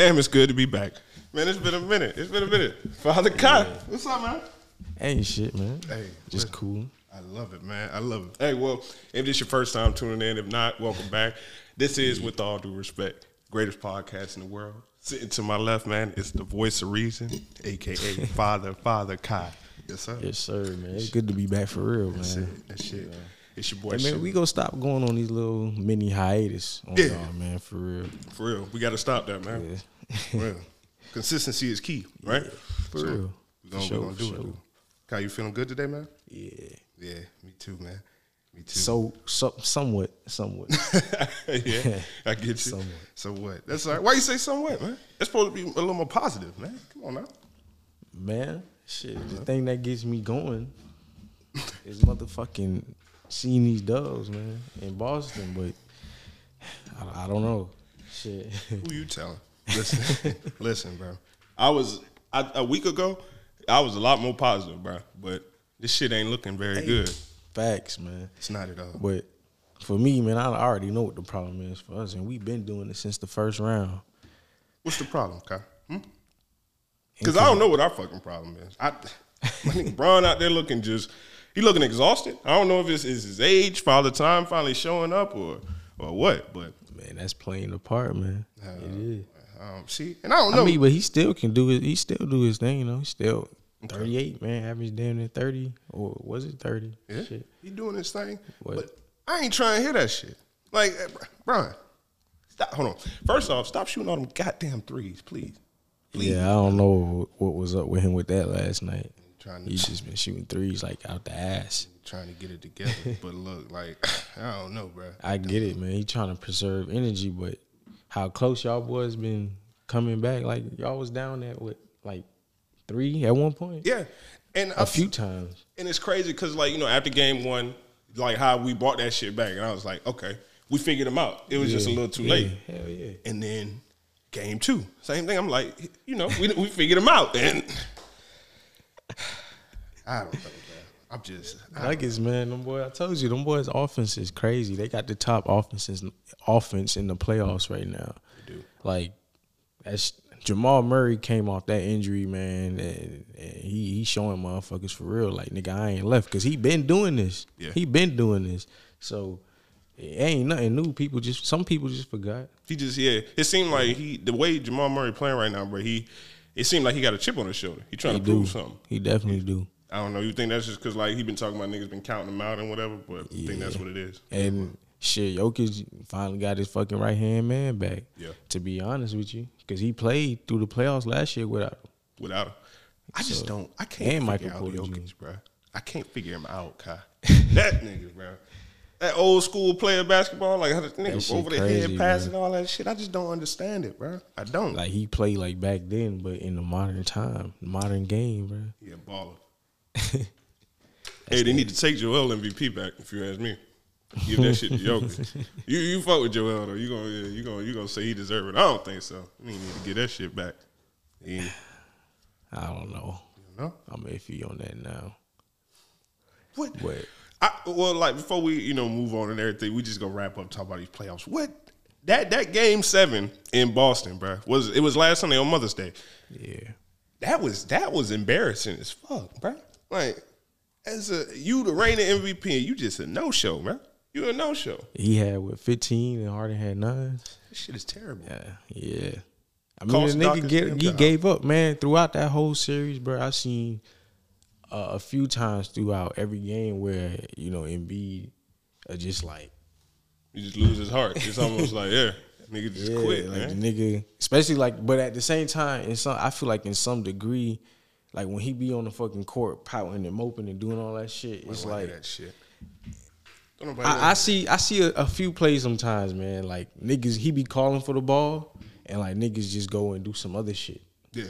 Damn, it's good to be back. Man, it's been a minute. It's been a minute. Father Kai. What's up, man? Ain't shit, man. Hey, Just listen. cool. I love it, man. I love it. Hey, well, if this your first time tuning in, if not, welcome back. This is, with all due respect, greatest podcast in the world. Sitting to my left, man, is the voice of reason, aka Father Father Kai. Yes, sir. Yes, sir, man. It's good to be back for real, That's man. it. That shit. It's your boy. Hey, man, we gonna stop going on these little mini hiatus on Yeah. y'all, man, for real. For real, we got to stop that, man. Yeah. For real. Consistency is key, right? for So, real. We gonna, For sure, we gonna do it. sure. dude. Kai, you feeling good today, man? Yeah. Yeah, me too, man. Me too. So, so somewhat, somewhat. yeah, I get you. Somewhat. So what? That's all right. Why you say somewhat, man? It's supposed to be a little more positive, man. Come on now. man, shit. The uh-huh. thing that gets me going is motherfucking seeing these doves, man, in Boston. But I, I don't know. Shit. Who you telling? Listen, listen, bro. I was I, a week ago. I was a lot more positive, bro. But this shit ain't looking very good. Facts, man. It's not at all. But for me, man, I already know what the problem is for us, and we've been doing it since the first round. What's the problem, Kai? Hmm? Because I don't know what our fucking problem is. I, my nigga Bron out there looking just, he looking exhausted. I don't know if it's, it's his age, father time finally showing up, or or what. But Man, that's playing a part, man. it is. um, see, and I don't know. I mean, but he still can do it. He still do his thing, you know. He's still thirty eight, man. Average damn near thirty, or was it thirty? Yeah, Shit. he doing his thing. What? But I ain't trying to hear that shit. Like, eh, Brian, stop. Hold on. First off, stop shooting all them goddamn threes, please. Please. Yeah, I don't know what was up with him with that last night. Trying to He's just been shooting threes like out the ass. trying to get it together. but look, like, I don't know, bro. I get it, man. He trying to preserve energy, but how close y'all boys been coming back? Like y'all was down at what, like three at one point? Yeah, and a few times. And it's crazy because, like, you know, after game one, like how we brought that shit back, and I was like, okay, we figured him out. It was just a little too yeah, late. Hell yeah. And then game two, same thing. I'm like, you know, we we figured him out, and I don't know, man. I'm just, I, Nuggets, man, them boy. I told you, them boys' offense is crazy. They got the top offenses offense in the playoffs right now. They do. Like, that's Jamal Murray came off that injury, man, and, and he he showing motherfuckers for real. Like, nigga, I ain't left because he been doing this. Yeah. He been doing this. So it ain't nothing new. People just some people just forgot. he just, yeah. It seemed like he, the way Jamal Murray playing right now, bro. He, it seemed like he got a chip on his shoulder. He trying He to do. prove something. He definitely do. I don't know. You think that's just because like he been talking about niggas been counting them out and whatever, but I think that's what it is. And shit, Jokic finally got his fucking right hand man back. Yeah. To be honest with you, because he played through the playoffs last year without him. without him. I just don't. I can't and figure Michael out Porter Jokic, bro. I can't figure him out, Kai. that nigga, bro. That old school player basketball, like how the nigga over the crazy, head pass bro. and all that shit. I just don't understand it, bro. I don't. Like he played like back then, but in the modern time, modern game, bro. yeah, baller. hey, they need to take Joel MVP back. If you ask me, give that shit to Jokic. you you fuck with Joel though. You gonna yeah, you gonna you gonna say he deserve it? I don't think so. You need to get that shit back. Yeah, I don't know. you know I'm iffy on that now. what? But I, well, like before we you know move on and everything, we just gonna wrap up talk about these playoffs. What that that game seven in Boston, bro, was it was last Sunday on Mother's Day. yeah, That was that was embarrassing as fuck, bro. Like as a you the reigning MVP, and you just a no show, bro. You a no show. he had what 15 and Harden had nine. This shit is terrible. Yeah, yeah. I mean, Cost the nigga get, he gave up, man. Throughout that whole series, bro, I seen uh, a few times throughout every game where you know Embiid are just like You just lose his heart. It's almost like yeah, nigga just Yeah, quit, like man. the nigga, especially like, but at the same time, in some, I feel like in some degree, like when he be on the fucking court pouting and moping and doing all that shit, it's Don't wanna hear like that shit. I, I see, I see a, a few plays sometimes, man. Like niggas, he be calling for the ball, and like niggas just go and do some other shit. yeah.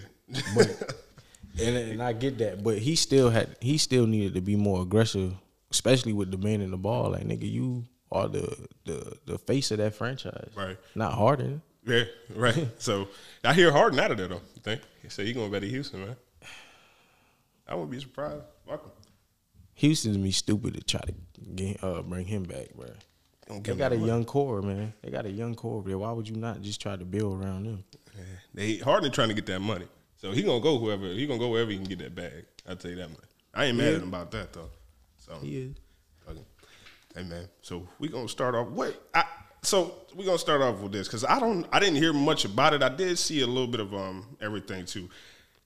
But and and I get that, but he still had, he still needed to be more aggressive, especially with demanding the ball. Like nigga, you are the the the face of that franchise, Right. Not Harden. Yeah, right. so I hear Harden out of there though. You think? Said he going back to Houston, man. I wouldn't be surprised. Welcome. Houston's me stupid to try to get, uh, bring him back, bro. Don't They got a that young core, man. They got a young core there. Why would you not just try to build around them? money. They Harden trying to get that money, so he gonna go whoever he gonna go wherever he can get that bag. I tell you that much. I ain't mad Yeah. at him about that though. So Yeah. Okay. Hey man, so we gonna start off. What? I, so we gonna start off with this because I don't. I didn't hear much about it. I did see a little bit of um everything too.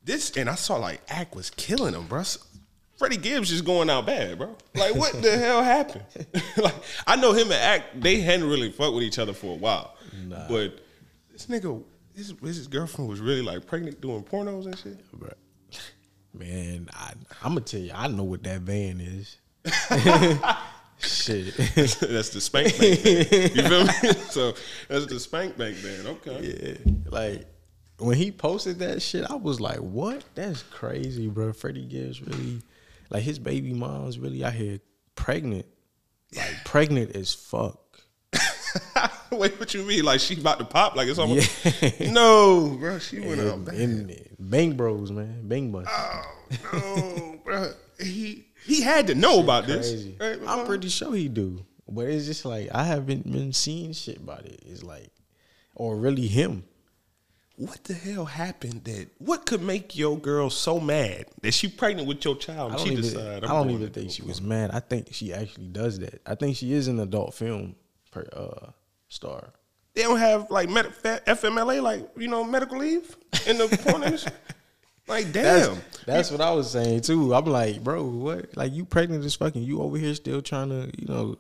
This and I saw like AK was killing him, bro. Freddie Gibbs just going out bad, bro. Like what the hell happened? like I know him and AK they hadn't really fucked with each other for a while, Nah. but this nigga, his, his girlfriend was really like pregnant doing pornos and shit. Bruh. Man, I, I'm gonna tell you, I know what that van is. Shit. that's the spank bank. Band. You feel me? so that's the spank bank van. Okay. yeah. Like when he posted that shit, I was like, "What? That's crazy, bro." Freddie Gibbs really, like his baby mom's really out here pregnant, like pregnant as fuck. Wait, what you mean? Like she about to pop? Like it's almost Yeah. no, bro. She went out And, bad. and Bang Bros, man, Bang Bus. oh no, bro. He he had to know about Crazy. this. Right, I'm pretty sure he do, but it's just like I haven't been seeing shit about it. It's like, or really him. What the hell happened? That what could make your girl so mad that she pregnant with your child? I And don't she even. decide. I don't even think she was mad. I think she actually does that. I think she is an adult film per uh, star. They don't have like med- FMLA, like you know, medical leave in the porn industry. Like That's, damn. that's what I was saying too. I'm like, bro, what? Like you pregnant as fucking? You over here still trying to, you know,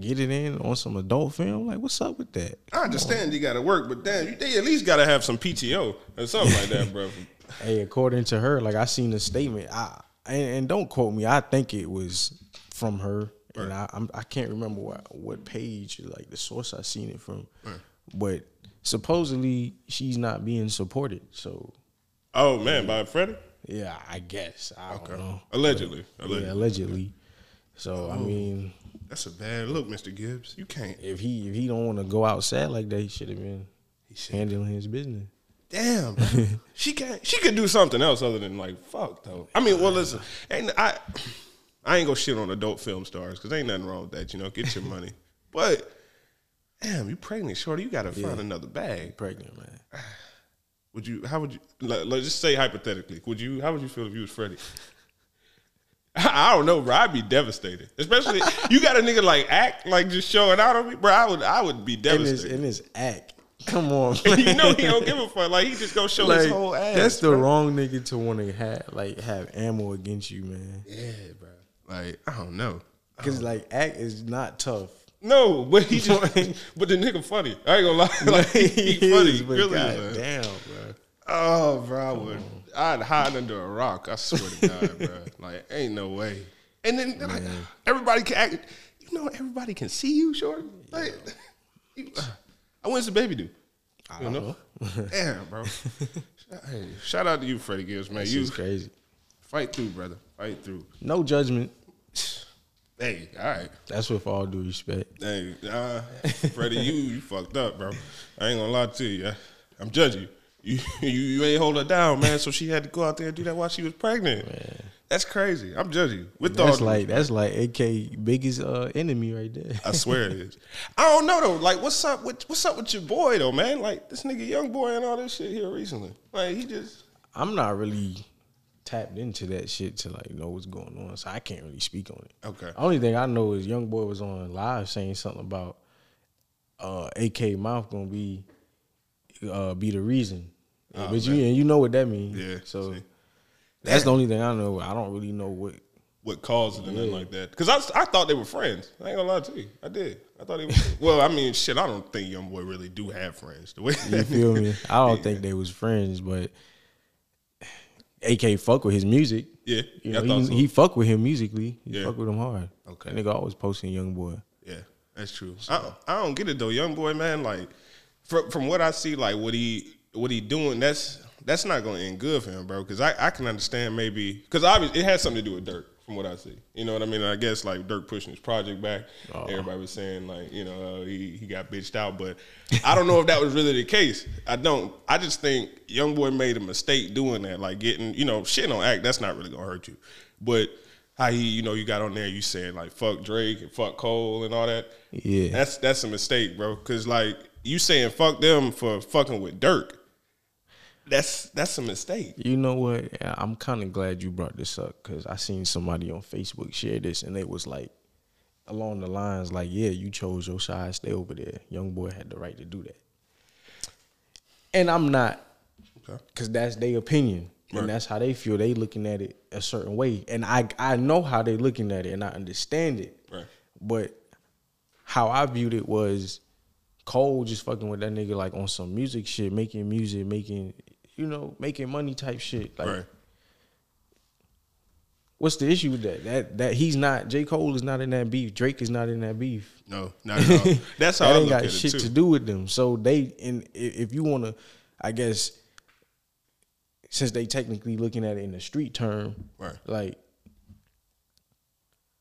get it in on some adult film? Like, what's up with that? I understand you got to work, but damn, you, they at least got to have some PTO or something like that, bro. Hey, according to her, like I seen a statement. I and, and don't quote me. I think it was from her, and I I'm, I can't remember what what page like the source I seen it from, but supposedly she's not being supported. So Oh man, by Freddie. yeah, I guess I don't know. Allegedly, Yeah, allegedly. allegedly. So Oh. I mean, That's a bad look, Mister Gibbs. You can't. if he if he don't want to go outside like that, he should have been handling his business. Damn, she can't. She could do something else other than like fuck though. I mean, well, listen, and I, I ain't gonna shit on adult film stars because ain't nothing wrong with that. You know, get your money. But damn, you pregnant, shorty. You gotta find another bag. Pregnant man. Would you? How would you? Let, let's just say hypothetically. Would you? How would you feel if you was Freddie? I don't know, bro. I'd be devastated. Especially you got a nigga like AK like just showing out on me, bro. I would. I would be In his devastated. in his act. Come on, you know he don't give a fuck. Like he just gonna show his whole ass. That's the bro. wrong nigga to want to have like have ammo against you, man. Yeah, bro. Like I don't know. Because like AK is not tough. No, but he just. but the nigga funny. I ain't gonna lie. Like he, he funny. is, really, God damn, bro. Oh, bro, I would. I'd hide under a rock. I swear to God, bro. Like, ain't no way. And then like, everybody can act. You know, everybody can see you, short. Like, you, uh, when's the baby do? I You don't know? know. Damn, bro. hey, shout out to you, Freddie Gibbs, man. This you is crazy. Fight through, brother. Fight through. No judgment. Hey, all right. That's with all due respect. Hey, uh, Freddie, you you fucked up, bro. I ain't gonna lie to you. I, I'm judging you. You, you. you ain't hold her down, man. So she had to go out there and do that while she was pregnant. Man. That's crazy. I'm judging you. With That's all like that's like AK biggest uh, enemy right there. I swear it is. I don't know though. Like, what's up with what's up with your boy though, man? Like this nigga, young boy, and all this shit here recently. Like he just I'm not really tapped into that shit to like know what's going on, so I can't really speak on it. okay. Only thing I know is Young Boy was on live saying something about uh, AK Mouth gonna be uh, be the reason. Oh, but you and you know what that means. Yeah, So see. that's the only thing I know. I don't really know what. What caused it and nothing like that? Because I, I thought they were friends. I ain't gonna lie to you. I did. I thought they were. well, I mean, shit. I don't think young boy really do have friends. The way You feel me? I don't think they was friends, but AK fuck with his music. Yeah, You know, he, so. he fuck with him musically. He Yeah. fuck with him hard. Okay. That nigga always posting Young Boy. Yeah, that's true. I, I don't get it though, young boy, man. Like from from what I see, like what he what he doing, that's that's not going to end good for him, bro. Because I, I can understand maybe because obviously it has something to do with Durk, from what I see. You know what I mean? I guess like Durk pushing his project back. Everybody was saying like you know uh, he he got bitched out, but I don't know if that was really the case. I don't. I just think young boy made a mistake doing that, like getting you know shit on AK. That's not really gonna hurt you, but. How he, you know, you got on there, you saying like fuck Drake and fuck Cole and all that. Yeah. That's that's a mistake, bro. Cause like you saying fuck them for fucking with Durk. That's that's a mistake. You know what? I'm kind of glad you brought this up because I seen somebody on Facebook share this, and it was like along the lines like, "Yeah, you chose your side, stay over there. Young boy had the right to do that." And I'm not, Okay. because that's their opinion, Right. and that's how they feel. They looking at it a certain way, and I I know how they looking at it, and I understand it. Right. But how I viewed it was Cole just fucking with that nigga like on some music shit, making music, making you know, making money type shit. Like Right. what's the issue with that? That that he's not J. Cole is not in that beef. Drake is not in that beef. No, not at all. That's how that I ain't got shit to do with them. So they and if you wanna I guess since they technically looking at it in the street term, Right. like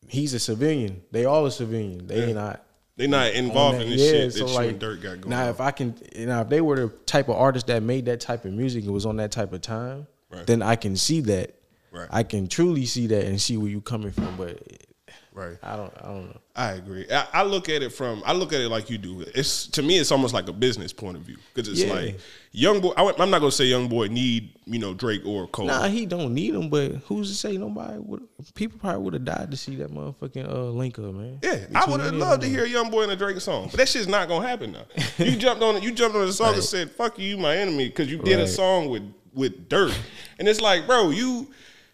he's a civilian. They all a civilian. They Yeah. not They're not involved on in this Yeah, shit so that you like, Durk got going Now, on. if I can, now if they were the type of artist that made that type of music and was on that type of time, Right. then I can see that. Right. I can truly see that and see where you coming from. But right. I don't, I don't know. I agree. I, I look at it from I look at it like you do. It's to me, it's almost like a business point of view because it's Yeah. like young boy. I, am not gonna say young boy need you know Drake or Cole. Nah, he don't need them. But who's to say nobody would? People probably would have died to see that motherfucking uh, link up, man. Yeah, I would have loved to hear a Young Boy in a Drake song, but that shit's not gonna happen now. You jumped on it. You jumped on the song and said "fuck you, you my enemy" because you did a song with with Durk, and it's like, bro, you.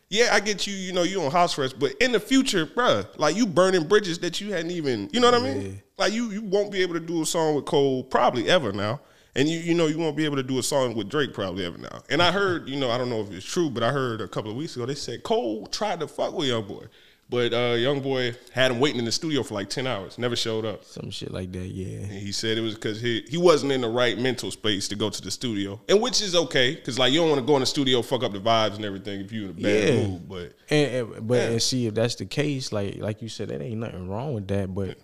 Yeah, I get you. You know, you on house arrest, but in the future, bro, like you burning bridges that you hadn't even. You know what I mean? Yeah. Like you, you won't be able to do a song with Cole probably ever now, and you, you know, you won't be able to do a song with Drake probably ever now. And I heard, you know, I don't know if it's true, but I heard a couple of weeks ago they said Cole tried to fuck with Young Boy, but uh, Young Boy had him waiting in the studio for like ten hours, never showed up. Some shit like that. Yeah. And he said it was because he he wasn't in the right mental space to go to the studio, and which is okay because like you don't want to go in the studio fuck up the vibes and everything if you in a bad Yeah. mood. But And, and but Yeah. and see if that's the case, like like you said, there ain't nothing wrong with that. But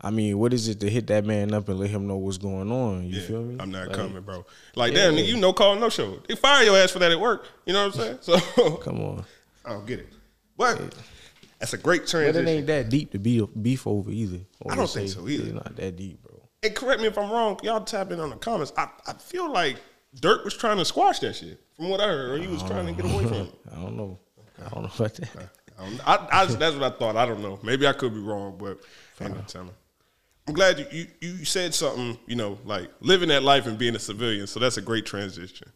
I mean, what is it to hit that man up and let him know what's going on? You yeah, feel me? I'm not Like, coming, bro. Like damn, you no call, no show. They fire your ass for that at work. You know what I'm saying? So Come on, I don't get it. But that's a great transition. but it ain't that deep to be beef over either. I don't think so either. It's not that deep, bro. and correct me if I'm wrong. Y'all tap in on the comments. I, I feel like Durk was trying to squash that shit, from what I heard, or he was trying to get away from it. I don't know. I don't know about that. I don't- I, I, that's what I thought. I don't know. Maybe I could be wrong, but no telling. I'm glad you, you you said something. You know, like living that life and being a civilian. So that's a great transition.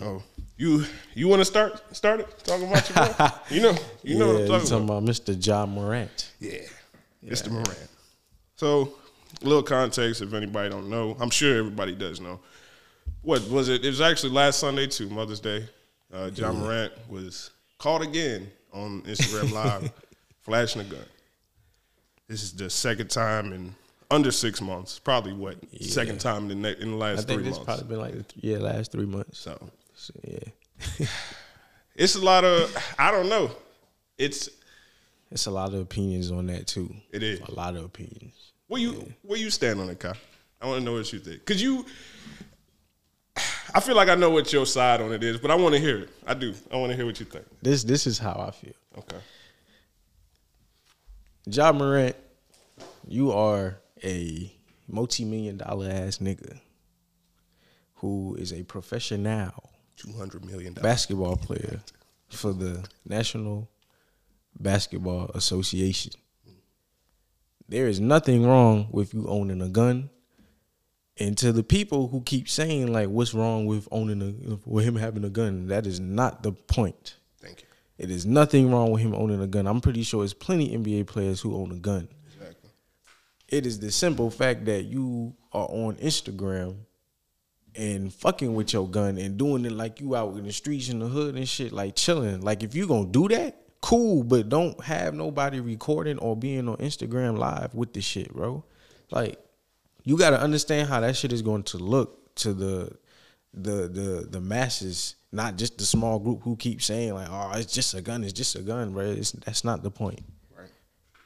Oh, you you want to start start it talking about your boy? You know, you know yeah, what I'm talking, talking about. about Mr. Ja Morant. Yeah, Mr. Morant. So, a little context if anybody don't know. I'm sure everybody does know. What was it? It was actually last Sunday too, Mother's Day. Uh, Ja Morant was caught again on Instagram Live, flashing a gun. This is the second time in under six months. Probably what second time in the ne- in the I last think three months. probably been like yeah last three months. so So, yeah, it's a lot of I don't know. It's it's a lot of opinions on that too. It is. a lot of opinions. Where you where you stand on it, Kai? I want to know what you think. Cause you, I feel like I know what your side on it is, but I want to hear it. I do. I want to hear what you think. This this is how I feel. Okay. Ja Morant, you are a multi-million dollar ass nigga who is a professional Two hundred million basketball player for the National Basketball Association. There is nothing wrong with you owning a gun. And to the people who keep saying like, "What's wrong with owning a with him having a gun?" That is not the point. Thank you. It is nothing wrong with him owning a gun. I'm pretty sure there's plenty NBA players who own a gun. Exactly. It is the simple fact that you are on Instagram and fucking with your gun and doing it like you out in the streets in the hood and shit, like chilling. Like if you gonna do that, cool, but don't have nobody recording or being on Instagram live with the shit, bro. Like you gotta understand how that shit is going to look to the the the the masses, not just the small group who keep saying like, "Oh, it's just a gun, it's just a gun," bro. It's, that's not the point. Right.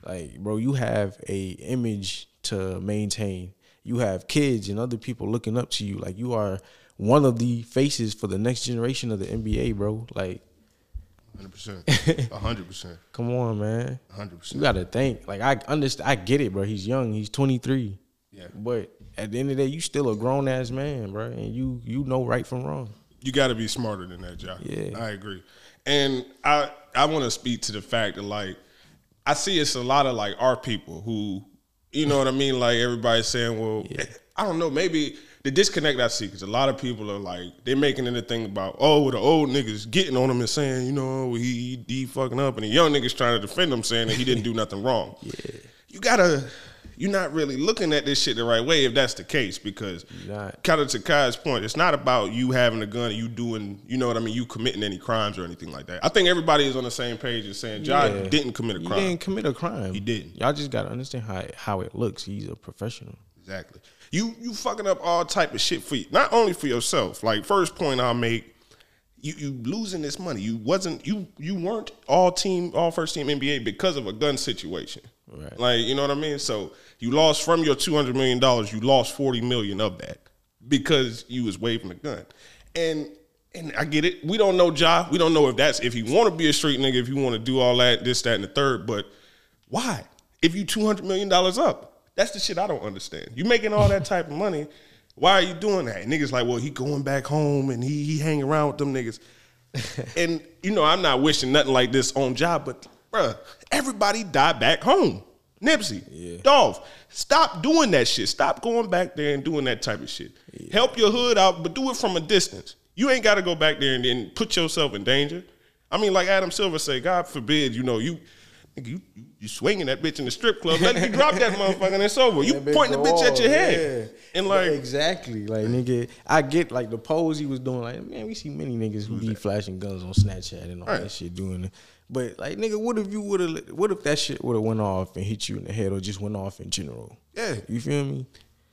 Like, bro, you have a image to maintain. You have kids and other people looking up to you. Like you are one of the faces for the next generation of the NBA, bro. Like, Hundred percent. hundred percent. come on, man. 100%. You gotta think. Like I understand I get it, bro. He's young, he's 23. Yeah. But at the end of the day, you still a grown ass man, bro, and you you know right from wrong. You got to be smarter than that, Josh. Yeah. I agree. And I I want to speak to the fact that like I see it's a lot of like our people who, you know what I mean. Like everybody's saying, well, I don't know, maybe the disconnect I see because a lot of people are like they're making it a thing about oh the old niggas getting on him and saying you know he he, he fucking up and the young niggas trying to defend him saying that he didn't do nothing wrong. Yeah, you gotta. You're not really looking at this shit the right way if that's the case because kind of to Kai's point, it's not about you having a gun and you doing, you know what I mean, you committing any crimes or anything like that. I think everybody is on the same page and saying Ja Yeah. didn't commit a He crime. didn't commit a crime. He didn't. Y'all just gotta understand how how it looks. He's a professional. Exactly. You you fucking up all type of shit for you, not only for yourself. Like first point I'll make, you you losing this money. You wasn't you you weren't all team all first team NBA because of a gun situation. Right. Like you know what I mean. So you lost from your two hundred million dollars. You lost forty million of that because you was waving a gun, and. And I get it. We don't know Ja. We don't know if that's if you want to be a street nigga, if you want to do all that, this, that, and the third. But why? If you two hundred million dollars up, that's the shit I don't understand. You making all that type of money, why are you doing that? Niggas like, well, he going back home and he he hang around with them niggas. and you know, I'm not wishing nothing like this on Ja, but bruh, everybody died back home. Nipsey, Yeah. Dolph, stop doing that shit. Stop going back there and doing that type of shit. Help your hood out, but do it from a distance. You ain't got to go back there and then put yourself in danger. I mean, like Adam Silver say, God forbid, you know, you nigga, you, you, you swinging that bitch in the strip club. Let you drop that motherfucker and it's over. You That bitch pointing the bitch at your head. yeah. And like, exactly, like nigga, I get like the pose he was doing. Like man, we see many niggas who be flashing guns on Snapchat and all Right. that shit doing it. But like nigga, what if you would have? What if that shit would have went off and hit you in the head, or just went off in general? Yeah. you feel me?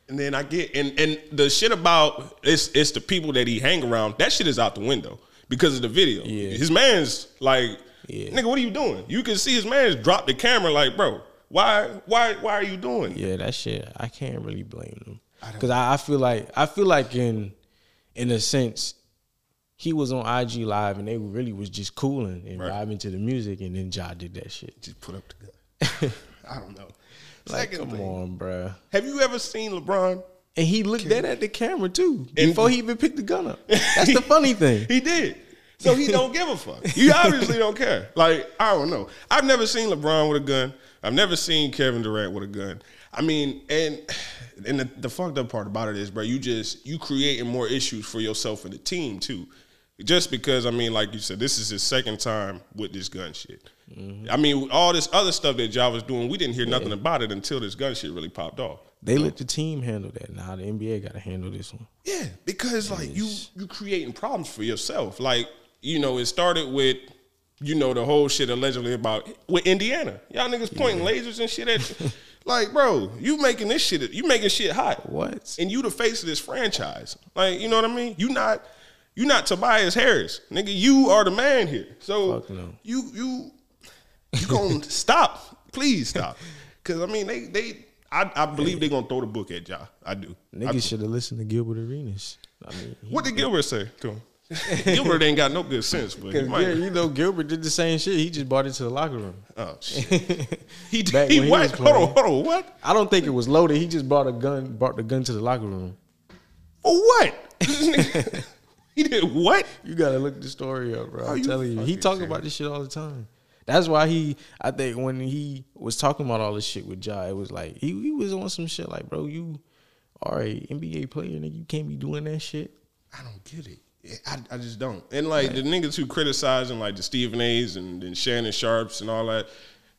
And then I get and and the shit about it's it's the people that he hang around. That shit is out the window because of the video. Yeah. His man's like, Yeah. nigga, what are you doing? You can see his man's drop the camera like, bro, why why why are you doing? Yeah, that shit. I can't really blame him. Because I, I feel like I feel like in in a sense he was on IG live and they really was just cooling and Right. vibing to the music, and then Ja did that shit. Just put up the gun. I don't know. Like, Second come thing, on, bruh. have you ever seen LeBron? And he looked dead at the camera too And- before he even picked the gun up. That's the funny thing. He did. So he don't give a fuck. You obviously don't care. Like, I don't know. I've never seen LeBron with a gun. I've never seen Kevin Durant with a gun. I mean, and and the, the fucked up part about it is, bro, you just you creating more issues for yourself and the team too. Just because, I mean, like you said, this is his second time with this gun shit. Mm-hmm. I mean, all this other stuff that Ja was doing, we didn't hear nothing about it until this gun shit really popped off. They let the team handle that. Now the NBA got to handle this one. Yeah, because like you you creating problems for yourself. Like you know, it started with you know the whole shit allegedly about with Indiana. Y'all niggas pointing lasers and shit at you. like, bro, you making this shit. You making shit hot. What? And you the face of this franchise. Like, you know what I mean? You not you not Tobias Harris, nigga. You are the man here. So no. you you you gonna stop? Please stop. Because I mean, they they. I, I believe they're gonna throw the book at y'all. I do. Niggas should have listened to Gilbert Arenas. I mean, what did Gilbert say to him? Gilbert ain't got no good sense, but he might. yeah, you know Gilbert did the same shit. He just brought it to the locker room. oh shit! He Back he he what? Hold on, hold on. What? I don't think it was loaded. He just brought a gun, brought the gun to the locker room. For what? he did what? You gotta look the story up, bro. Are I'm you telling you, he fucking talk serious? about this shit all the time. That's why he, I think, when he was talking about all this shit with Ja, it was like he, he was on some shit like, bro, you are a NBA player, nigga. You can't be doing that shit. I don't get it. I, I just don't. And like the niggas who criticizing like the Stephen A's and, and Shannon Sharpes and all that,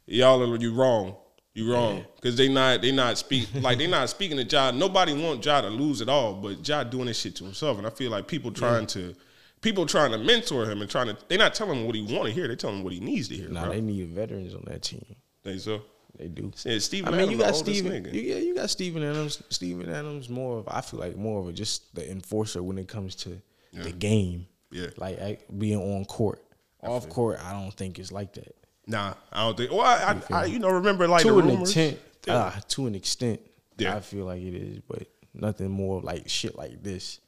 y'all are you wrong. You wrong because they not they not speak like they not speaking to Ja. Nobody want Ja to lose at all, but Ja doing this shit to himself. And I feel like people trying to people trying to mentor him and trying to they not telling him what he want to hear. They telling him what he needs to hear. Nah, bro. they need veterans on that team. Think so? They do. Yeah, Steven I mean, you got Adams, Steven. You, yeah, you got Steven Adams. Steven Adams more of I feel like more of a just the enforcer when it comes to the game. Yeah. like I, being on court. Off court, I don't think it's like that. Nah, I don't think. Well, I, I, I you know remember like to the an rumors? extent, Yeah. ah, to an extent, Yeah. I feel like it is, but nothing more like shit like this.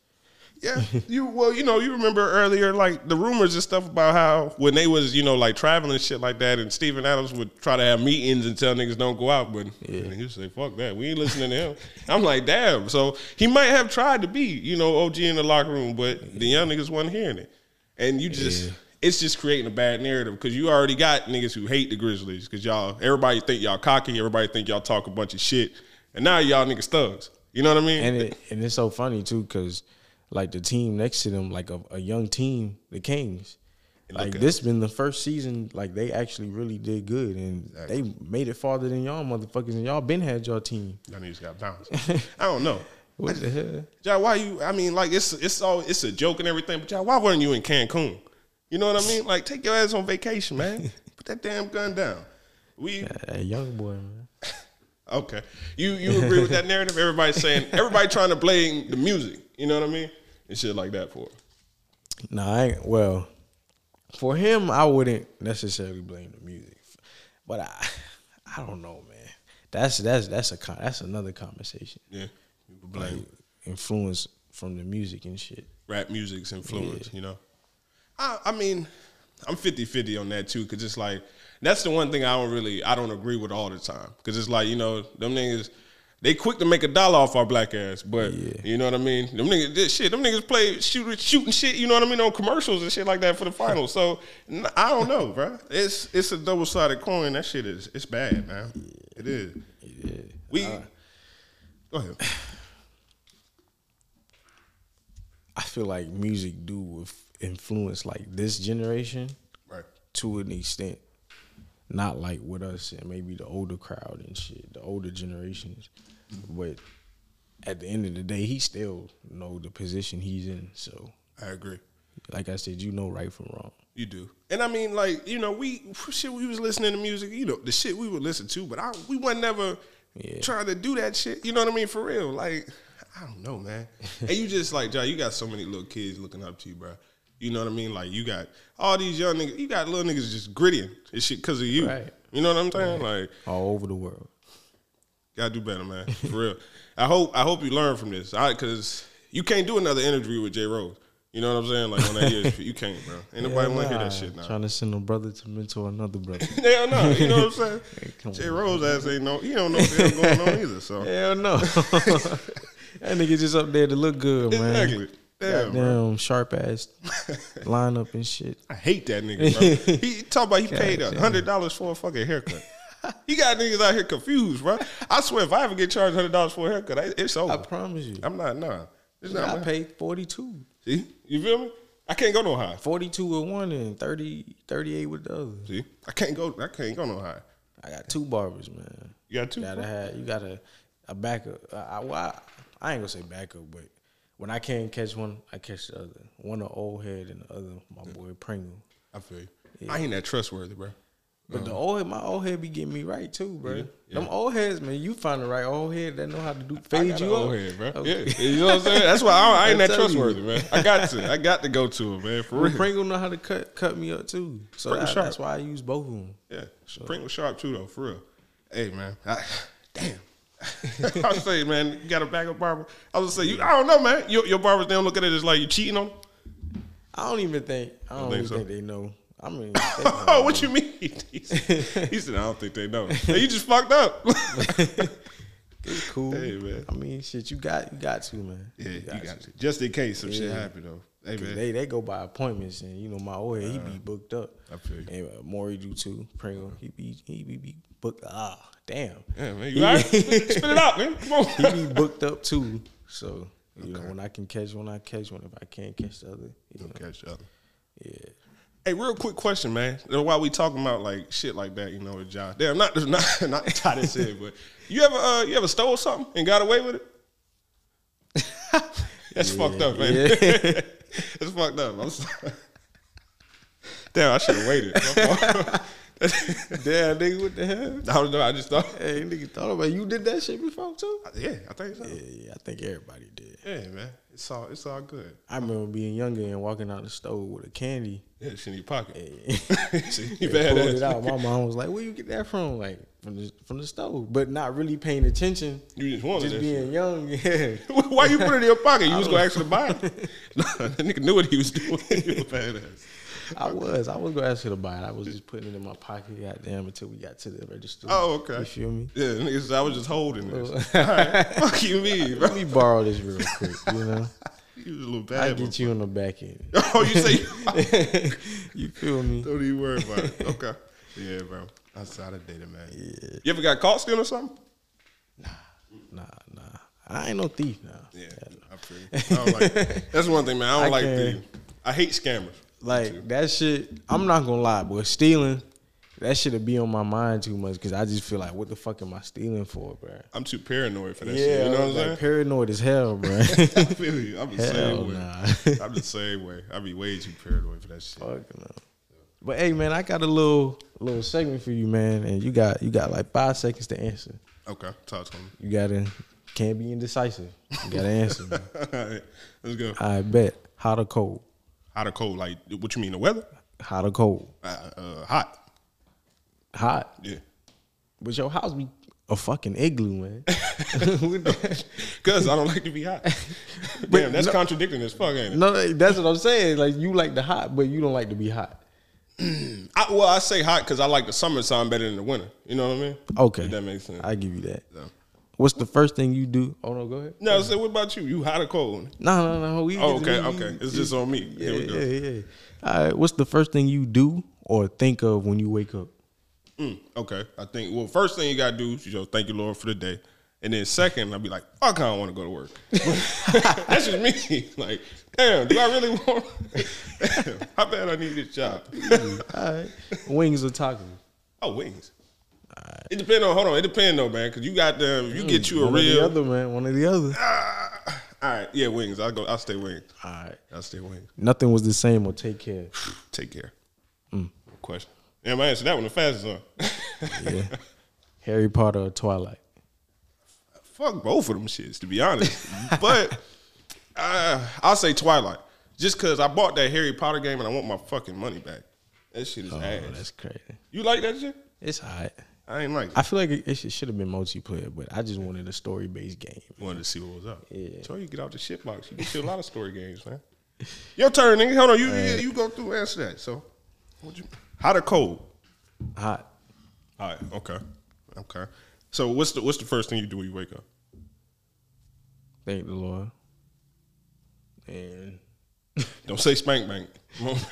Yeah, you well, you know, you remember earlier, like the rumors and stuff about how when they was, you know, like traveling and shit like that, and Steven Adams would try to have meetings and tell niggas don't go out, but yeah. would say, "Fuck that, we ain't listening to him." I'm like, damn. So he might have tried to be, you know, OG in the locker room, but the young niggas wasn't hearing it, and you just. Yeah. It's just creating a bad narrative because you already got niggas who hate the Grizzlies because y'all, everybody think y'all cocky, everybody think y'all talk a bunch of shit, and now y'all niggas thugs. You know what I mean? And it, and it's so funny too because like the team next to them, like a, a young team, the Kings. Like this been the first season, like they actually really did good, and exactly. they made it farther than y'all motherfuckers, and y'all been had y'all team. Y'all niggas got bounced. I don't know. what the hell? Y'all, why you? I mean, like it's it's all it's a joke and everything, but y'all, why weren't you in Cancun? You know what I mean? Like take your ass on vacation, man. Put that damn gun down. We a young boy, man. okay, you you agree with that narrative? Everybody's saying everybody trying to blame the music. You know what I mean? And shit like that for? No, I ain't, well, for him, I wouldn't necessarily blame the music, but I, I don't know, man. That's that's that's a con- that's another conversation. Yeah, blame like influence from the music and shit. Rap music's influence, yeah. you know. I I mean, I'm 50-50 on that too, cause it's like that's the one thing I don't really I don't agree with all the time, cause it's like you know them niggas they quick to make a dollar off our black ass, but yeah. you know what I mean. Them niggas, this shit, them niggas play shooting, shooting shit. You know what I mean on commercials and shit like that for the finals. So I don't know, bro. It's it's a double sided coin. That shit is it's bad, man. Yeah. It is. Yeah. We uh, go ahead. I feel like music do influence like this generation, right? To an extent not like with us and maybe the older crowd and shit, the older generations. But at the end of the day, he still know the position he's in. So I agree. Like I said, you know right from wrong. You do, and I mean, like you know, we shit. We was listening to music. You know, the shit we would listen to, but I we wasn't never yeah. trying to do that shit. You know what I mean? For real, like I don't know, man. and you just like Ja, you got so many little kids looking up to you, bro. You know what I mean? Like you got all these young niggas. You got little niggas just grittying and shit because of you. Right. You know what I'm saying? Right. Like all over the world. Gotta do better, man. For real. I hope I hope you learn from this. I because you can't do another interview with Jalen Rose. You know what I'm saying? Like on that ESP, you can't, bro. Ain't nobody yeah, want to hear that shit now. Trying to send a brother to mentor another brother. Hell no. You know what I'm saying? hey, Jalen Rose ass ain't no. He don't know what's going on either. So hell no. that nigga just up there to look good, man. Exactly. Damn, Goddamn sharp ass lineup and shit. I hate that nigga, bro. he talk about he paid a hundred dollars for a fucking haircut. he got niggas out here confused, bro. I swear, if I ever get charged hundred dollars for a haircut, it's over. I promise you. I'm not nah. It's not. I paid forty two. See, you feel me? I can't go no high. Forty two with one and 30, 38 with the other. See, I can't go. I can't go no high. I got two barbers, man. You got two. You gotta have. You got a a backup. I, I, I ain't gonna say backup, but when I can't catch one, I catch the other. One an old head and the other my boy Pringle. I feel you. Yeah. I ain't that trustworthy, bro. But the um, old head, my old head be getting me right too, bro. Yeah, yeah. Them old heads, man, you find the right old head that know how to do fade you old head, bro. Okay. Yeah, you know what I'm saying. That's why I, I ain't that trustworthy, you. man. I got to, I got to go to him, man. For real. Pringle know how to cut cut me up too, so that, that's why I use both of them. Yeah, so. Pringle sharp too, though, for real. Hey, man, I, damn. I was saying, man, you got a backup barber. I was say, you, I don't know, man. Your, your barbers don't look at it as like you cheating on. Them? I don't even think. I don't, don't think, so. think, they know. I mean, oh, what you mean? he said, I don't think they know. Hey, you just fucked up. it's cool. Hey, man. I mean, shit, you got you got to, man. Yeah, you got, you got to. to. Just in case some yeah. shit happen though. Hey. They they go by appointments, and you know my old head, he be uh, booked up. I feel you. And uh, Maury do too. Pringle, he be he be, be booked. Ah, damn. Yeah, man. You right? Spit it out, man. Come on. he be booked up too. So you okay. know when I can catch one, I catch one. If I can't catch the other, you know. catch the other. Yeah. Hey, real quick question, man. While we talking about like shit like that, you know, with Josh. Damn, not not not tie this in, but you ever uh you ever stole something and got away with it? That's yeah, fucked up, man. Yeah. That's fucked up. I'm sorry. Damn, I should have waited. Damn, nigga, what the hell? I don't know. I just thought. Hey, nigga, thought about it. you did that shit before too? Uh, yeah, I think so. Yeah, yeah, I think everybody did. Yeah, man. It's all it's all good. I remember being younger and walking out the store with a candy. Yeah, it's in your pocket. See, you they pulled it out. My mom was like, "Where you get that from?" Like from the from the stove, but not really paying attention. You just wanted Just being young, yeah. Why you put it in your pocket? You was gonna to buy it. no, that nigga knew what he was doing. You a badass. I was. I was gonna ask you to buy it. I was just putting it in my pocket, goddamn, until we got to the register. Oh, okay. You feel me? Yeah, nigga, said, I was just holding this. All right, fuck you, me, bro. Let me borrow this real quick. You know, You was a little I bad. get you on the back end. Oh, you say you feel me? Don't even worry about it. Okay. Yeah, bro. Outside of data, man. Yeah. You ever got caught stealing or something? Nah, nah. Nah. I ain't no thief now. Yeah, I feel. I don't like, that's one thing, man. I don't I like the. I hate scammers. Like that shit. I'm not gonna lie, but stealing, that shit'll be on my mind too much because I just feel like, what the fuck am I stealing for, bro? I'm too paranoid for that yeah, shit. You know what I'm like saying? paranoid as hell, bro. I feel you. I'm the Hell same way. nah. I'm the same way. I'd be way too paranoid for that shit. Fuck no. But hey, man, I got a little little segment for you, man, and you got you got like five seconds to answer. Okay, talk to me. You gotta can't be indecisive. You gotta answer. All right, let's go. I bet hot or cold, Hot or cold? Like, what you mean, the weather? hot or cold, Uh, uh, hot. hot. Yeah. But your house be a fucking igloo, man. Because I don't like to be hot. Damn, that's contradicting as fuck, ain't it? no, that's what I'm saying. Like you like the hot, but you don't like to be hot. I, well, I say hot because I like the summertime better than the winter. You know what I mean? Okay, If that makes sense. I give you that. So. What's the first thing you do? Oh no, go ahead. No, so what about you? You hot or cold? No, no, no. We Oh, okay, we- okay. It's just on me. Yeah, Here we go. yeah, yeah. All right. What's the first thing you do or think of when you wake up? Mm, okay. I think, well, first thing you got to do is, you know, thank you, Lord, for the day. And then second, I'll be like, fuck, I don't want to go to work. That's just me. Like, damn, do I really want damn, How bad I need this job? All right. Wings are talking. oh, wings. It depends on, hold on, it depends though, man, because you got them, if you get you a One or the other man. One or the other. Ah, all right, yeah, wings. I'll go, I'll stay wings. All right. I'll stay wings. Nothing was the same or take care. Take care. No question. Yeah, I answer that one the fastest one. Yeah. Harry Potter or Twilight? Fuck both of them shits, to be honest. but uh, I'll say Twilight. Just because I bought that Harry Potter game and I want my fucking money back. That shit is Oh, ass. that's crazy. You like that shit? It's hot. I ain't like it. I feel like it, it should have been multiplayer, but I just wanted a story based game. wanted to see what was up. Yeah. So you get out the shit box. You get you a lot of story games, man. Your turn, nigga. Hold on. You you, you go through answer that. So, what you, hot or cold? Hot. All right. Okay. Okay. So what's the what's the first thing you do when you wake up? Thank the Lord. And Don't say spank bank. Don't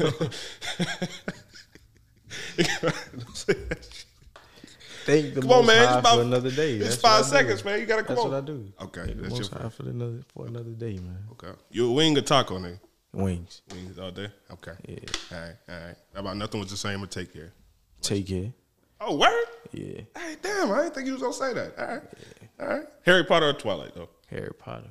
say that shit. Thank the Come on, man. It's High about for another day. It's That's five what I do. seconds, man. You gotta come That's on. what I do. Okay, Thank that's your Most High for another for another day, man. Okay. You a wing or taco, nigga? Wings. Wings all day. Okay. Yeah. All right. All right. How about nothing was the same or take care? Take care. Oh, word. Yeah. Hey, damn! I didn't think you was gonna say that. All right. All right. Harry Potter or Twilight though? Harry Potter.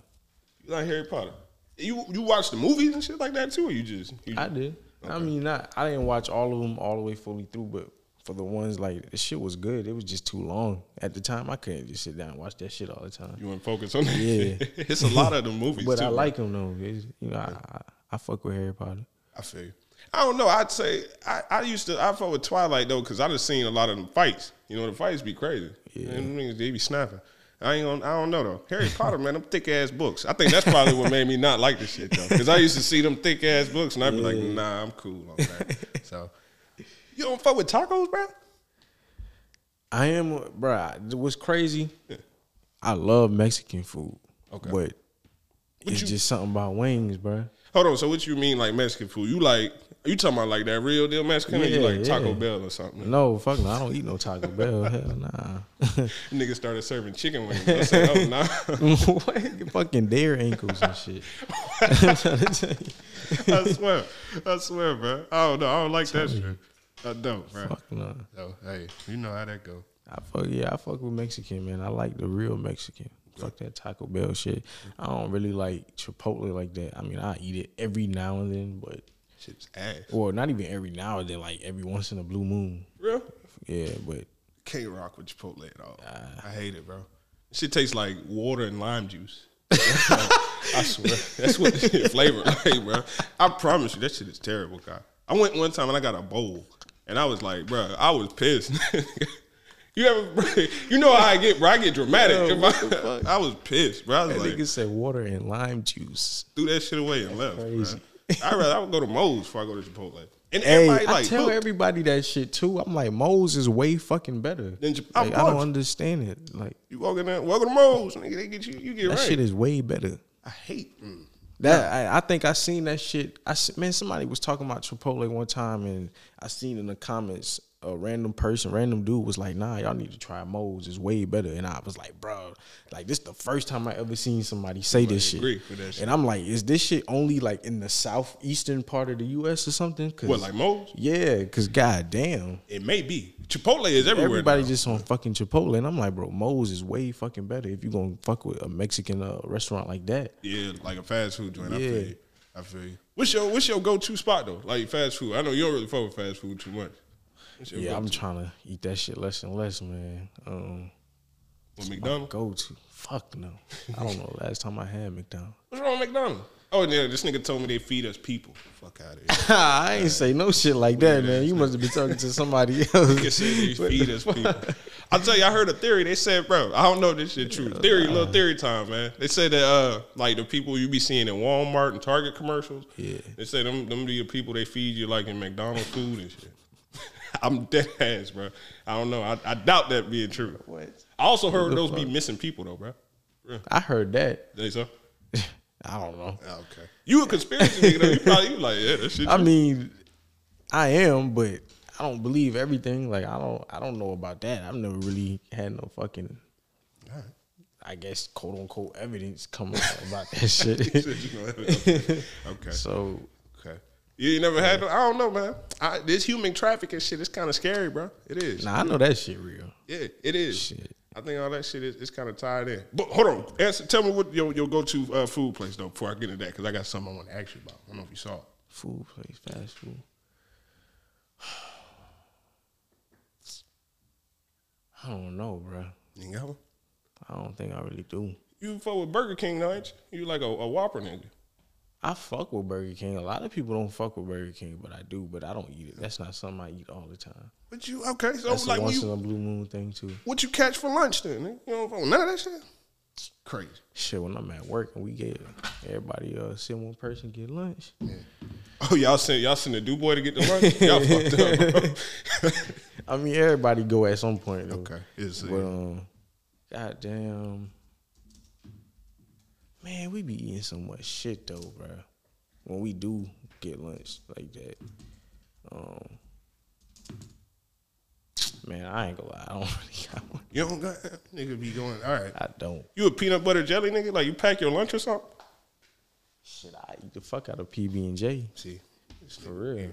You like Harry Potter? You you watch the movies and shit like that too, or you just? You, I did. I mean, not I didn't watch all of them all the way fully through, but for the ones like the shit was good. It was just too long at the time. I couldn't just sit down and watch that shit all the time. you want to focus on that? Yeah. it's a lot of the movies. But too, I like them though. It's, you know, I, I I fuck with Harry Potter. I feel you. I don't know. I'd say I, I used to. I fought with Twilight though because I just seen a lot of them fights. You know, the fights be crazy. Yeah. and them niggas they be snapping. I ain't gonna, I don't know though. Harry Potter, man, them thick ass books. I think that's probably what made me not like the shit though. Because I used to see them thick ass books and I'd be like, nah, I'm cool on that. so you don't fuck with tacos, bro? I am, bruh. What's crazy? I love Mexican food. Okay. But it's you- just something about wings, bro. Hold on. So what you mean like Mexican food? You like? You talking about like that real deal Mexican? or you Yeah, like Taco yeah. Bell or something? No, fuck no. I don't eat no Taco Bell. Hell nah. Nigga started serving chicken wings. I said, oh nah. what? Fucking dare ankles and shit. I swear, I swear, bro. I don't know. I don't like that shit. I don't, bro. fuck no. So hey, you know how that go. I fuck yeah, I fuck with Mexican, man. I like the real Mexican. Fuck that Taco Bell shit. I don't really like Chipotle like that. I mean, I eat it every now and then, but Shit's ass. or not even every now and then, like every once in a blue moon. Real? Yeah, but Can't rock with Chipotle at all. Ah. I hate it, bro. Shit tastes like water and lime juice. I swear, that's what flavor like, bro. I promise you, that shit is terrible, guy. I went one time and I got a bowl, and I was like, bro, I was pissed. you ever, bro, you know how I get, bro? I get dramatic. Yo, If what the I? I was pissed, bro. I was that like, nigga said water and lime juice. threw that shit away and left. crazy. I rather I would go to Moe's before I go to Chipotle. And Hey, everybody I like, tell look, everybody that shit too. I'm like, Moe's is way fucking better. I Like, I don't understand it. Like you walk in there, welcome to Moe's, nigga. They get you, you get that right. shit is way better. I hate. Mm. That I, I think I seen that shit. I man, somebody was talking about Chipotle one time, and I seen in the comments a random person, random dude was like, "Nah, y'all need to try Moe's. It's way better." And I was like, "Bro, like this is the first time I ever seen somebody say this shit." agree with that shit. And I'm like, "Is this shit only like in the southeastern part of the U.S. or something?" Cause, What like Moe's? Yeah, cause goddamn, It may be. Chipotle is everywhere. everybody now. just on fucking Chipotle, and I'm like, "Bro, Moe's is way fucking better if you gonna fuck with a Mexican uh, restaurant like that." yeah, like a fast food joint. I feel Yeah. you. I feel you. What's your What's your go to spot though? Like fast food. I know you don't really fuck with fast food too much. Yeah, I'm trying to eat that shit less and less, man. Um, With McDonald's. go to fuck no. I don't know. Last time I had McDonald's, What's wrong with McDonald's? Oh yeah, this nigga told me they feed us people. Fuck out of here. I ain't say no shit like that, man. You must have been talking to somebody else. They feed us people. I'll tell you, I heard a theory. They said, bro, I don't know if this shit true. Theory, little theory time, man. They said that uh, like the people you be seeing in Walmart and Target commercials. Yeah. They say them them be the people they feed you like in McDonald's food and shit. I'm dead ass, bro. I don't know. I, I doubt that being true. What? I also heard those be missing people though, bro. Yeah. I heard that. They so. I don't know. Ah, okay. You a conspiracy nigga though. You probably you like, yeah, that shit. I true. mean, I am, but I don't believe everything. Like I don't, I don't know about that. I've never really had no fucking. I guess, quote unquote evidence coming out about that shit. You know, okay. okay. so Okay. You ain't never had. no- I don't know, man. I, this human trafficking shit is kind of scary, bro. It is. nah, I know that shit real. Yeah, it is. Shit. I think all that shit is, is kind of tied in. But hold on, answer. Tell me what your your go to uh, food place though. Before I get into that, because I got something I want to ask you about. I don't know if you saw it. Food place, fast food. I don't know, bro. You got one. I don't think I really do. You fuck with Burger King, though, ain't you? You like a, a Whopper nigga. I fuck with Burger King. A lot of people don't fuck with Burger King, but I do. But I don't eat it. That's not something I eat all the time. But you okay? So That's like, a once you, in a blue moon thing too. what you catch for lunch then? nigga? You don't fuck with none of that shit. Crazy. Shit, when I'm at work and we get everybody uh send one person get lunch. Oh, y'all sent y'all sent the do boy to get the lunch. Y'all fucked up. Bro. I mean, everybody go at some point. Though. okay, it's But um, goddamn, man, we be eating so much shit though, bro. When we do get lunch like that, um, man, I ain't gonna lie, I don't really got one. you don't got nigga be going. All right. I don't. You a peanut butter jelly nigga? Like you pack your lunch or something? Shit, I eat the fuck out of PB and J. See, For real.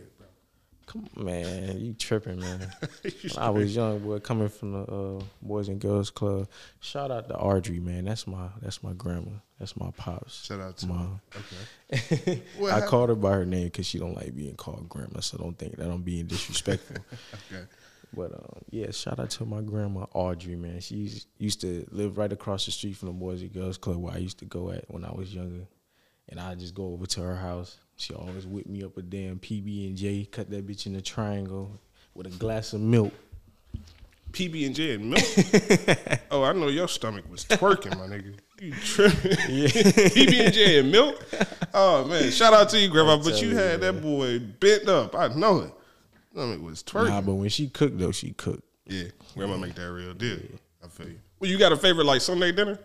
Come on, man, you tripping, man. You When I was young, boy, coming from the uh, Boys and Girls Club. Shout out to Audrey, man. That's my that's my grandma. That's my pops. Shout out to mom. Okay. I happened? called her by her name because she don't like being called grandma, so don't think that I'm being disrespectful. Okay. but um, yeah, shout out to my grandma Audrey, man. She used- used to live right across the street from the Boys and Girls Club where I used to go at when I was younger, and I just go over to her house. She always whip me up a damn PB and J, cut that bitch in a triangle with a glass of milk. PB and J and milk. oh, I know your stomach was twerking, my nigga. You tripping? PB and J and milk. Oh man, shout out to you, Grandma. But you had that boy bent up. I know it. Stomach was twerking. Nah, but when she cooked though, she cooked. yeah, Grandma make that real deal. I feel you. Well, you got a favorite like Sunday dinner?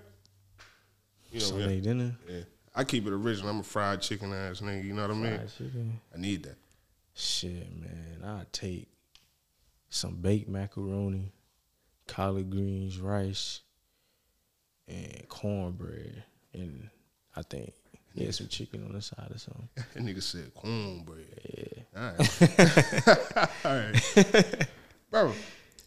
You know, Sunday yeah. dinner. yeah. I keep it original. I'm a fried chicken ass nigga. You know what I mean? Fried chicken. I need that. Shit, man, I take some baked macaroni, collard greens, rice, and cornbread, and I think yeah, some chicken on the side or something. That nigga said cornbread. Yeah, All right. All right. Bro,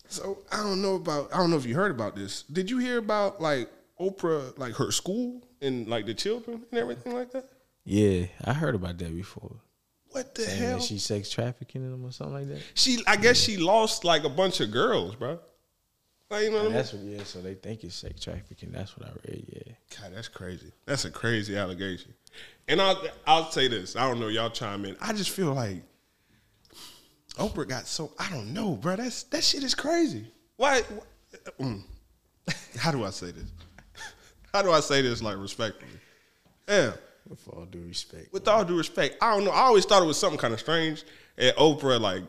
so I don't know about I don't know if you heard about this. Did you hear about like Oprah, like her school and like the children and everything like that? yeah, I heard about that before. What the Saying hell? she sex trafficking them or something like that. She, I guess she lost like a bunch of girls, bro. Like, you know what I And mean? what yeah. So they think it's sex trafficking. That's what I read. Yeah. God, that's crazy. That's a crazy allegation. And I'll I'll say this. I don't know. Y'all chime in. I just feel like Oprah got so. I don't know, bro. That's that shit is crazy. Why? mm. How do I say this? How do I say this like respectfully? Yeah. With all due respect. With all due respect, I don't know. I always thought it was something kind of strange. And Oprah, like,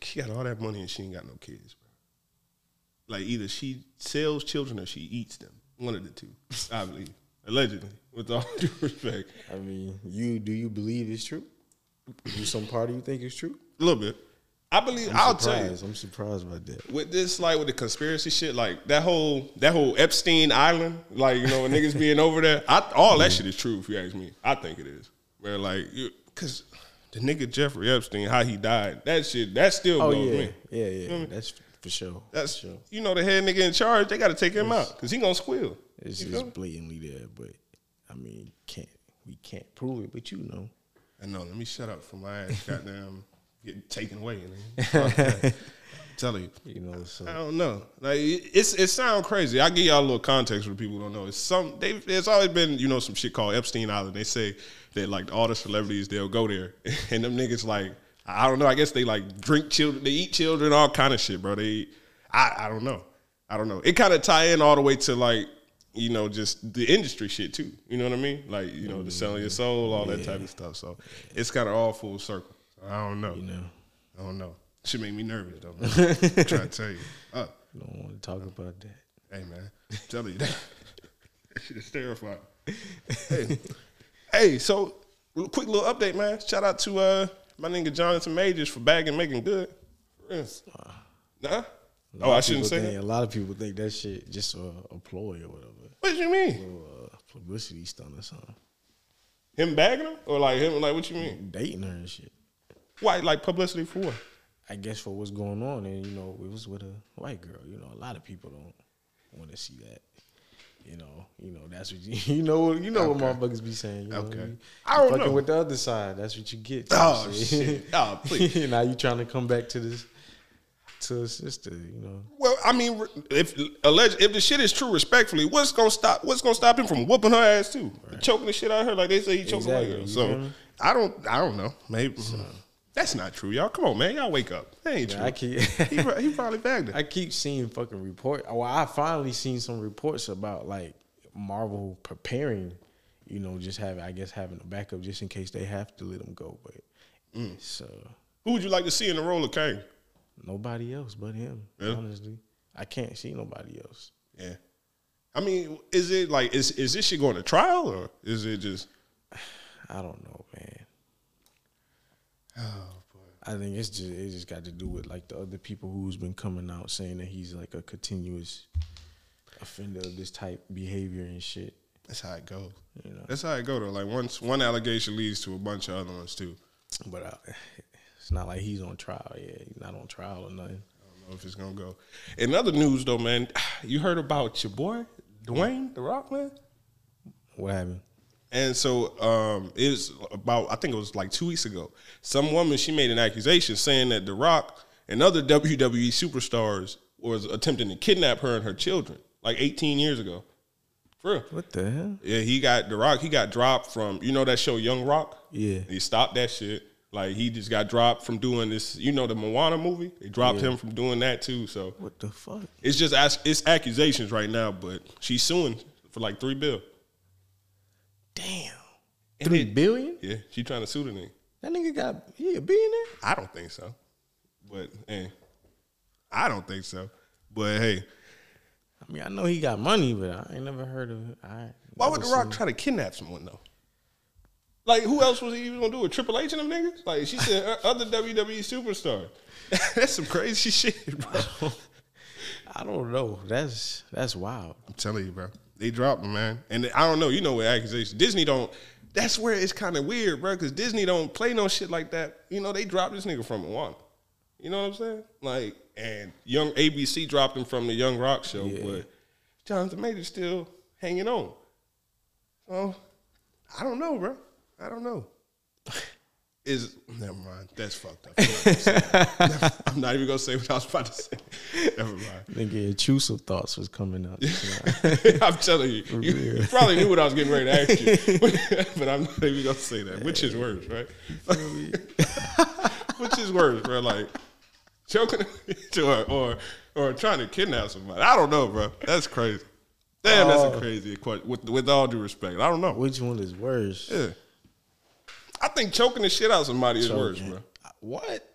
she got all that money and she ain't got no kids, bro. Like, either she sells children or she eats them. One of the two, I believe. Allegedly, with all due respect. I mean, you do you believe it's true? Do some part of you think it's true? A little bit. I believe, I'm I'll tell you. I'm surprised by that. with this like with the conspiracy shit, like that whole that whole Epstein Island, like you know niggas being over there, I, all that shit is true. If you ask me, I think it is. Where like, you, because the nigga Jeffrey Epstein, how he died, that shit that still Oh blows yeah, me. yeah, yeah. That's for sure. That's for sure. you know the head nigga in charge. They got to take him out because he gonna squeal. It's You just blatantly there, but I mean, can't we can't prove it, but you know. I know. Let me shut up for my ass. Goddamn, get taken away. Man. Tell you. You know, so I don't know. Like it's it sounds crazy. I give y'all a little context for people who don't know. It's some they there's always been you know some shit called Epstein Island. They say that like all the celebrities they'll go there and them niggas like I don't know. I guess they like drink children, they eat children, all kind of shit, bro. They eat, I I don't know. I don't know. It kind of tie in all the way to like you know just the industry shit too. You know what I mean? Like you know the selling your mm-hmm. soul, all that type of stuff. So it's kind of all full circle. I don't know. you know, I don't know. Should make me nervous though. I'm trying to tell you. Uh, you don't want to talk about that. hey man, I'm telling you that. that shit is terrifying. hey, hey. So, quick little update, man. Shout out to uh my nigga Jonathan Majors for bagging making good. Real. Nah. Oh, I shouldn't say think. A lot of people think that shit just a, a ploy or whatever, What do you mean? or a publicity stunt or something. Him bagging her, or like him? Like what you mean? Dating her and shit. Why? Like publicity for what? I guess for what's going on, and you know, it was with a white girl. You know, a lot of people don't want to see that. You know, you know that's what you you know you know what motherfuckers be saying. You know, Okay. you, I don't fucking know. with the other side. That's what you get. Oh shit! Oh please. now you trying to come back to this to a sister. You know, Well, I mean, if alleged, if the shit is true, respectfully, what's gonna stop? What's gonna stop him from whooping her ass too, choking the shit out of her like they say he choked Exactly, her. you So? I don't, I don't know. Maybe hmm. That's not true, y'all. Come on, man, y'all wake up. That ain't Yeah, true. I keep he, he probably bagged it. I keep seeing fucking report. Well, I finally seen some reports about like Marvel preparing. You know, just having I guess having a backup just in case they have to let him go. But Mm. so Who would you like to see in the role of Kang? nobody else but him. Yeah. Honestly, I can't see nobody else. Yeah, I mean, is it like is is this shit going to trial or is it just? I don't know, man. Oh boy. I think it's just it just got to do with like the other people who's been coming out saying that he's like a continuous offender of this type behavior and shit. That's how it goes. You know, That's how it go though. Like once one allegation leads to a bunch of other ones too. but uh, it's not like he's on trial. Yeah, he's not on trial or nothing. I don't know if it's gonna go. In other news though, man, you heard about your boy Dwayne the Rock man. What happened? And so um, it was about I think it was like two weeks ago. Some woman she made an accusation saying that The Rock and other WWE superstars was attempting to kidnap her and her children like 18 years ago. For real. What the hell? Yeah, he got The Rock. He got dropped from you know that show Young Rock. Yeah. he stopped that shit. Like he just got dropped from doing this. You know the Moana movie. They dropped Yeah. him from doing that too. So What the fuck? it's just it's accusations right now. But she's suing for like three bill. Three it- billion? Yeah, she trying to sue the nigga. That nigga got he a billionaire? I don't think so. But hey, I don't think so. But hey, I mean, I know he got money, but I ain't never heard of it. I why would The Rock try to kidnap someone though? Like who else was he even gonna do it? Triple H and them niggas? Like she said, uh, other WWE superstar. That's some crazy shit, bro. I don't know. That's that's wild. I'm telling you, bro. They dropped him, man. And I don't know. You know what accusations? Disney don't. That's where it's kind of weird, bro. Because Disney don't play no shit like that. You know, they dropped this nigga from Moana. You know what I'm saying? Like, and young ABC dropped him from the Young Rock show, Yeah. but Jonathan Majors still hanging on. So I don't know, bro. I don't know. Is never mind. That's fucked up. I'm not, I'm not even gonna say what I was about to say. Never mind. Nigga, intrusive thoughts was coming up. I'm telling you, you, you probably knew what I was getting ready to ask you, but I'm not even gonna say that. Which is worse, right? Which is worse, bro? Like choking or, or or trying to kidnap somebody. I don't know, bro. That's crazy. Damn, that's a Oh. crazy question. With with all due respect, I don't know. Which one is worse? Yeah, I think choking the shit out of somebody is worse, bro. What?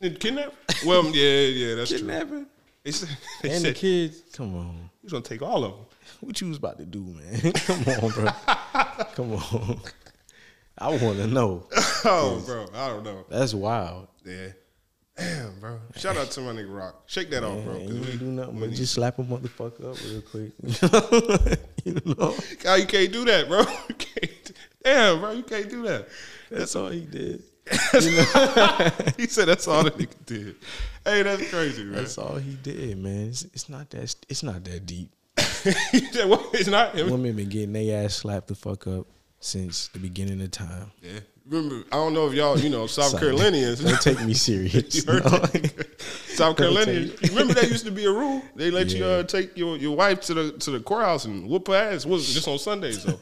And Kidnap? Well, yeah, yeah, that's true. Kidnapping? They said, they And the said kids? Come on. he's gonna take all of them. What you was about to do, man? Come on, bro. Come on. I want to know. Oh, bro, I don't know. That's wild. Yeah. Damn, bro. Shout out to my nigga Rock. Shake that off, bro. Man, you we- do nothing we but just slap a motherfucker up real quick. you know? God, you can't do that, bro. You can't. Damn, bro, you can't do that. That's all he did. he said that's all the nigga did. Hey, that's crazy, man. That's all he did, man. It's, it's not that. It's not that deep. he said, what? It's not. Women been getting their ass slapped the fuck up since the beginning of time. Yeah. Remember, I don't know if y'all, you know, South Carolinians. Don't take me serious. No. South Carolinians. Remember that used to be a rule. They let you uh, take your, your wife to the to the courthouse and whoop her ass. It was just on Sundays though.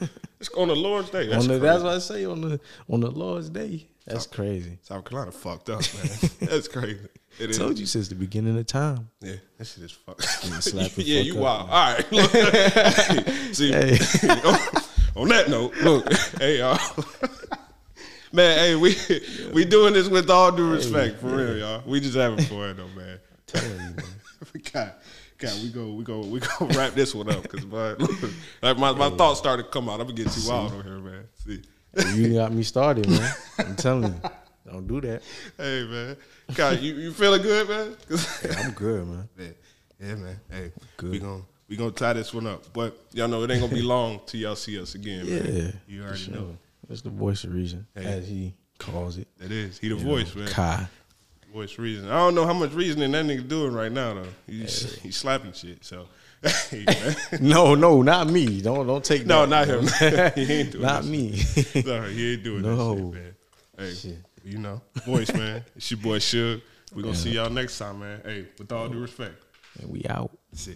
It's on the Lord's Day. That's on the, that's what I say on the on the Lord's Day. That's crazy. South Carolina fucked up, man. That's crazy. It is. Told you since the beginning of time. Yeah, that shit is fucked. yeah, fuck you up, wild. All right. Look, see, Hey. on that note, look, hey y'all. Man, hey, we we doing this with all due respect, for real, y'all. We just having fun though, man. Telling you, man. God, God, we go, we go, we go wrap this one up because, like my, my oh. thoughts started to come out. I'm gonna get too wild on here, man. See, You got me started, man. I'm telling you. Don't do that. hey, man, God, you, you feeling good, man? I'm good, man. Yeah, yeah, man. Hey, Good. we gonna we gonna tie this one up, but y'all know it ain't gonna be long till y'all see us again. Yeah. man. you already sure. know That's the voice of reason, Hey. as he calls it. that is he the You voice, know, man. Kai. Voice reason. I don't know how much reasoning that nigga doing right now though. He's he's slapping shit. So, hey, man. No, no, not me. Don't don't take no, that, not bro. him. he ain't doing Not me. shit. No, he ain't doing No. that shit, man. Hey, Shit. you know, voice, man. It's your boy Suge. We gonna see y'all next time, man. Hey, with all due respect. and we out. That's it.